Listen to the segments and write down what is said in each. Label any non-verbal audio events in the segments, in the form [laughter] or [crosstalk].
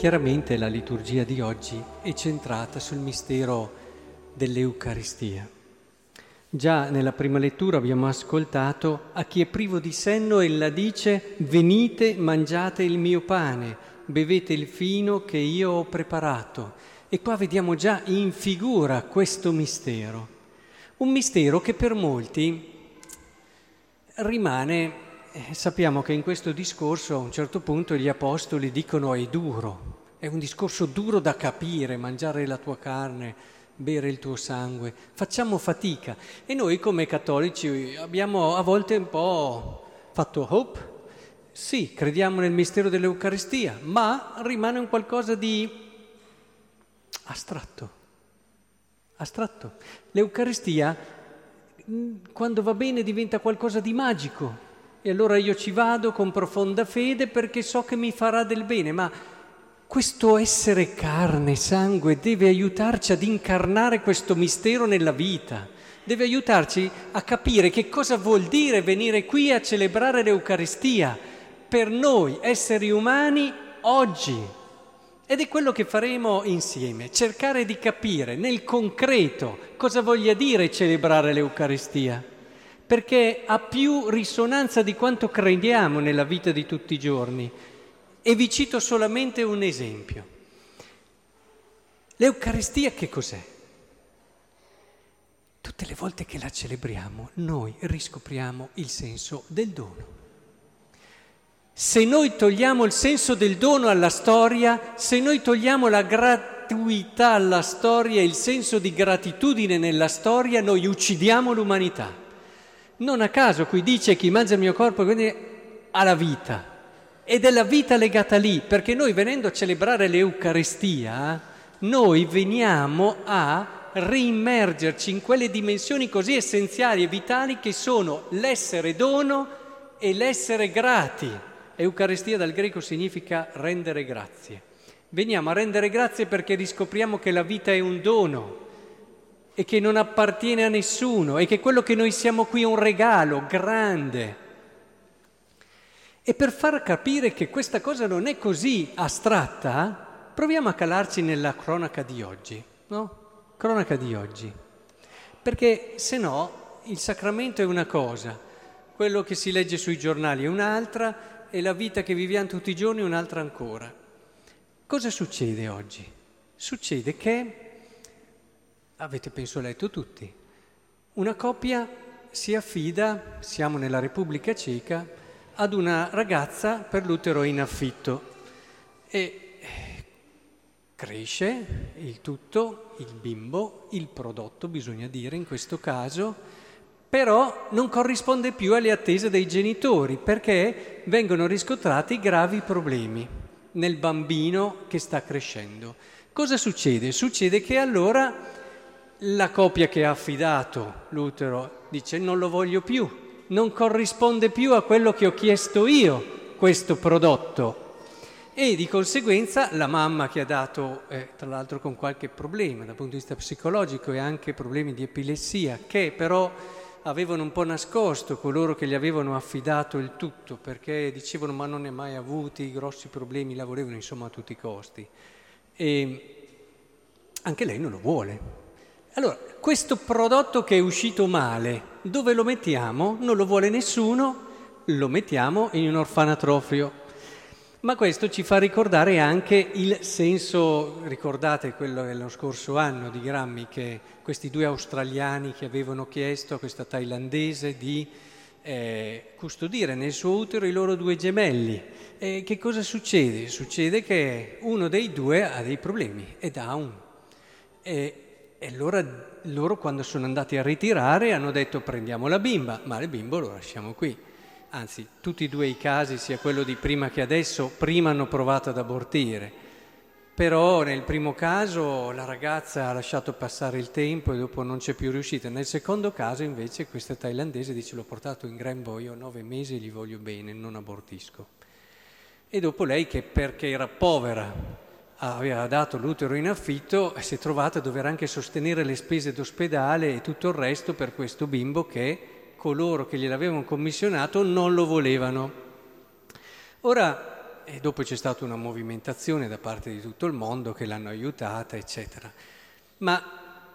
Chiaramente la liturgia di oggi è centrata sul mistero dell'Eucaristia. Già nella prima lettura abbiamo ascoltato a chi è privo di senno ella dice venite, mangiate il mio pane, bevete il fino che io ho preparato. E qua vediamo già in figura questo mistero. Un mistero che per molti rimane, sappiamo che in questo discorso a un certo punto gli apostoli dicono è duro, è un discorso duro da capire, mangiare la tua carne, bere il tuo sangue, facciamo fatica e noi come cattolici abbiamo a volte un po' fatto hope, sì, crediamo nel mistero dell'Eucaristia, ma rimane un qualcosa di astratto, astratto. L'Eucaristia mm, quando va bene diventa qualcosa di magico e allora io ci vado con profonda fede perché so che mi farà del bene, ma questo essere carne, sangue, deve aiutarci ad incarnare questo mistero nella vita, deve aiutarci a capire che cosa vuol dire venire qui a celebrare l'Eucaristia. Per noi esseri umani oggi. Ed è quello che faremo insieme, cercare di capire nel concreto cosa voglia dire celebrare l'Eucaristia, perché ha più risonanza di quanto crediamo nella vita di tutti i giorni. E vi cito solamente un esempio. L'Eucaristia che cos'è? Tutte le volte che la celebriamo noi riscopriamo il senso del dono. Se noi togliamo il senso del dono alla storia, se noi togliamo la gratuità alla storia, il senso di gratitudine nella storia, noi uccidiamo l'umanità. Non a caso qui dice chi mangia il mio corpo quindi ha la vita ed è la vita legata lì, perché noi venendo a celebrare l'Eucaristia, noi veniamo a riimmergerci in quelle dimensioni così essenziali e vitali che sono l'essere dono e l'essere grati. Eucaristia dal greco significa rendere grazie. Veniamo a rendere grazie perché riscopriamo che la vita è un dono e che non appartiene a nessuno e che quello che noi siamo qui è un regalo grande e per far capire che questa cosa non è così astratta, proviamo a calarci nella cronaca di oggi, no? Cronaca di oggi. Perché se no il sacramento è una cosa, quello che si legge sui giornali è un'altra e la vita che viviamo tutti i giorni è un'altra ancora. Cosa succede oggi? Succede che, avete penso letto tutti, una coppia si affida, siamo nella Repubblica Ceca, ad una ragazza per l'utero in affitto e cresce il tutto, il bimbo, il prodotto bisogna dire in questo caso, però non corrisponde più alle attese dei genitori perché vengono riscontrati gravi problemi nel bambino che sta crescendo. Cosa succede? Succede che allora la coppia che ha affidato l'utero dice non lo voglio più, non corrisponde più a quello che ho chiesto io, questo prodotto. E di conseguenza la mamma che ha dato, eh, tra l'altro con qualche problema dal punto di vista psicologico e anche problemi di epilessia, che però avevano un po' nascosto coloro che gli avevano affidato il tutto, perché dicevano ma non ne ha mai avuti grossi problemi, la volevano insomma a tutti i costi. E anche lei non lo vuole. Allora, questo prodotto che è uscito male, dove lo mettiamo? Non lo vuole nessuno, lo mettiamo in un orfanatrofio. Ma questo ci fa ricordare anche il senso, ricordate quello dello scorso anno di Grammi, che questi due australiani che avevano chiesto a questa thailandese di eh, custodire nel suo utero i loro due gemelli. E che cosa succede? Succede che uno dei due ha dei problemi, è Down. E, e allora loro quando sono andati a ritirare hanno detto prendiamo la bimba, ma il bimbo lo lasciamo qui. Anzi, tutti e due i casi, sia quello di prima che adesso, prima hanno provato ad abortire. Però nel primo caso la ragazza ha lasciato passare il tempo e dopo non c'è più riuscita. Nel secondo caso invece questa thailandese dice l'ho portato in grembo, io nove mesi e gli voglio bene, non abortisco. E dopo lei che perché era povera aveva dato l'utero in affitto e si è trovata a dover anche sostenere le spese d'ospedale e tutto il resto per questo bimbo che coloro che gliel'avevano commissionato non lo volevano. Ora, e dopo c'è stata una movimentazione da parte di tutto il mondo che l'hanno aiutata, eccetera. Ma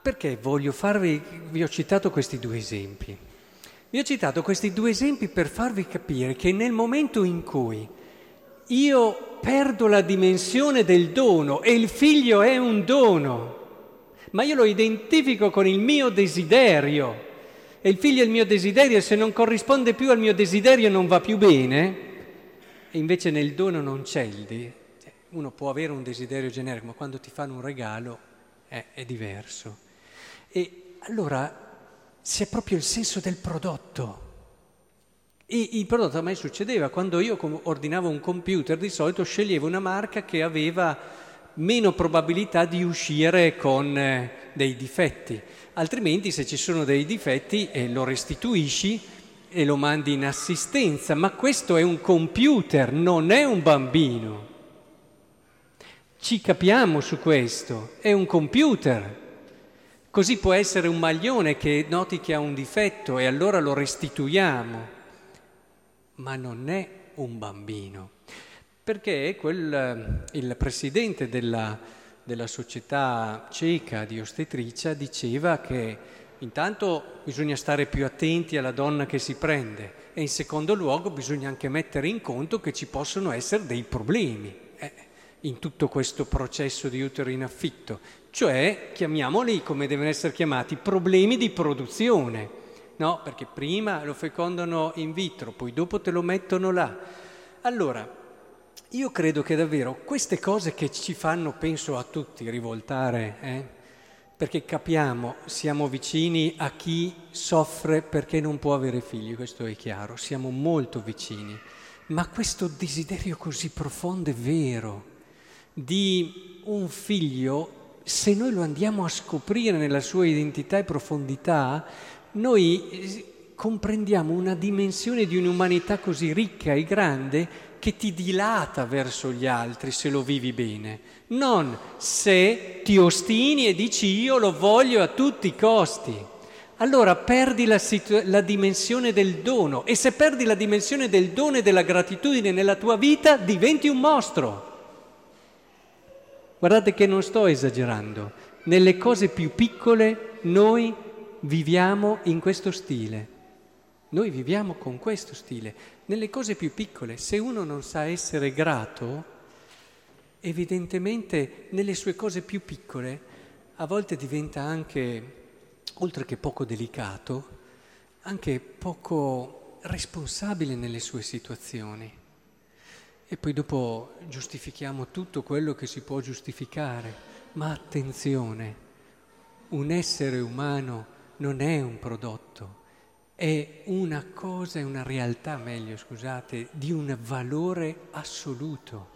perché voglio farvi, vi ho citato questi due esempi? Vi ho citato questi due esempi per farvi capire che nel momento in cui io perdo la dimensione del dono e il figlio è un dono, ma io lo identifico con il mio desiderio e il figlio è il mio desiderio e se non corrisponde più al mio desiderio non va più bene, e invece nel dono non c'è il desiderio. Uno può avere un desiderio generico, ma quando ti fanno un regalo è, è diverso. E allora c'è proprio il senso del prodotto. E il prodotto a me succedeva, quando io ordinavo un computer di solito sceglievo una marca che aveva meno probabilità di uscire con eh, dei difetti, altrimenti se ci sono dei difetti eh, lo restituisci e lo mandi in assistenza, ma questo è un computer, non è un bambino. Ci capiamo su questo, è un computer. Così può essere un maglione che noti che ha un difetto e allora lo restituiamo, ma non è un bambino. Perché quel, il presidente della, della società ceca di ostetricia diceva che intanto bisogna stare più attenti alla donna che si prende e in secondo luogo bisogna anche mettere in conto che ci possono essere dei problemi eh, in tutto questo processo di utero in affitto, cioè chiamiamoli come devono essere chiamati problemi di produzione, no? Perché prima lo fecondano in vitro, poi dopo te lo mettono là. Allora, io credo che davvero queste cose che ci fanno, penso a tutti, rivoltare, eh? perché capiamo, siamo vicini a chi soffre perché non può avere figli, questo è chiaro, siamo molto vicini, ma questo desiderio così profondo e vero di un figlio, se noi lo andiamo a scoprire nella sua identità e profondità, noi eh, comprendiamo una dimensione di un'umanità così ricca e grande che ti dilata verso gli altri se lo vivi bene, non se ti ostini e dici io lo voglio a tutti i costi. Allora perdi la, situ- la dimensione del dono e se perdi la dimensione del dono e della gratitudine nella tua vita diventi un mostro. Guardate che non sto esagerando, nelle cose più piccole noi viviamo in questo stile. Noi viviamo con questo stile, nelle cose più piccole. Se uno non sa essere grato, evidentemente nelle sue cose più piccole a volte diventa anche, oltre che poco delicato, anche poco responsabile nelle sue situazioni. E poi dopo giustifichiamo tutto quello che si può giustificare, ma attenzione, un essere umano non è un prodotto è una cosa, è una realtà, meglio scusate, di un valore assoluto,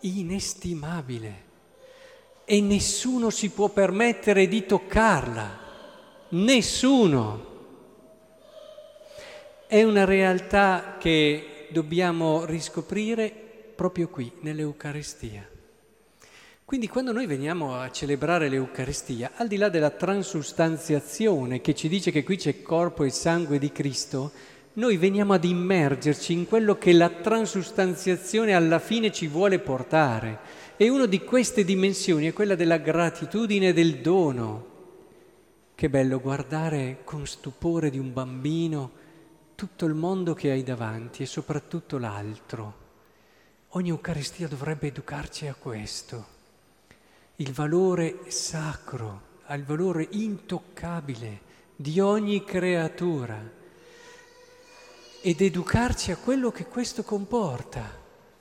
inestimabile. E nessuno si può permettere di toccarla, nessuno. È una realtà che dobbiamo riscoprire proprio qui, nell'Eucaristia. Quindi quando noi veniamo a celebrare l'Eucaristia, al di là della transustanziazione che ci dice che qui c'è corpo e sangue di Cristo, noi veniamo ad immergerci in quello che la transustanziazione alla fine ci vuole portare. E una di queste dimensioni è quella della gratitudine del dono. Che bello guardare con stupore di un bambino tutto il mondo che hai davanti e soprattutto l'altro. Ogni Eucaristia dovrebbe educarci a questo il valore sacro, al valore intoccabile di ogni creatura ed educarci a quello che questo comporta,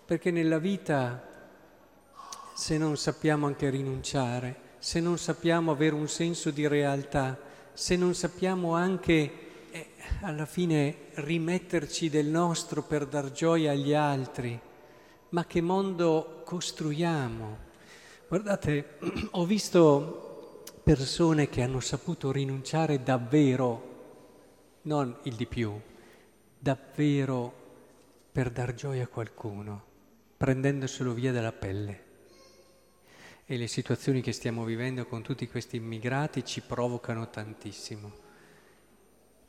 perché nella vita se non sappiamo anche rinunciare, se non sappiamo avere un senso di realtà, se non sappiamo anche eh, alla fine rimetterci del nostro per dar gioia agli altri, ma che mondo costruiamo? Guardate, [clears throat] ho visto persone che hanno saputo rinunciare davvero, non il di più, davvero per dar gioia a qualcuno, prendendoselo via dalla pelle. E le situazioni che stiamo vivendo con tutti questi immigrati ci provocano tantissimo.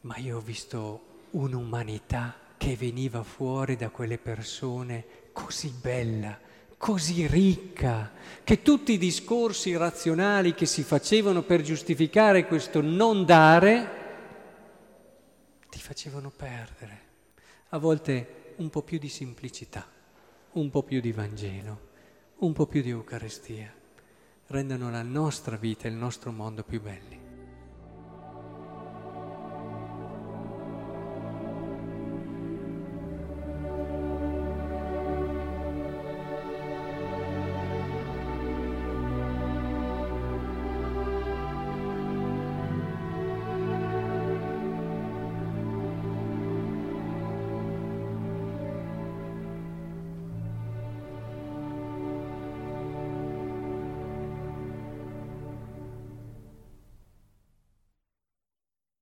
Ma io ho visto un'umanità che veniva fuori da quelle persone così bella, così ricca, che tutti i discorsi razionali che si facevano per giustificare questo non dare ti facevano perdere. A volte un po' più di semplicità, un po' più di Vangelo, un po' più di Eucaristia rendono la nostra vita e il nostro mondo più belli.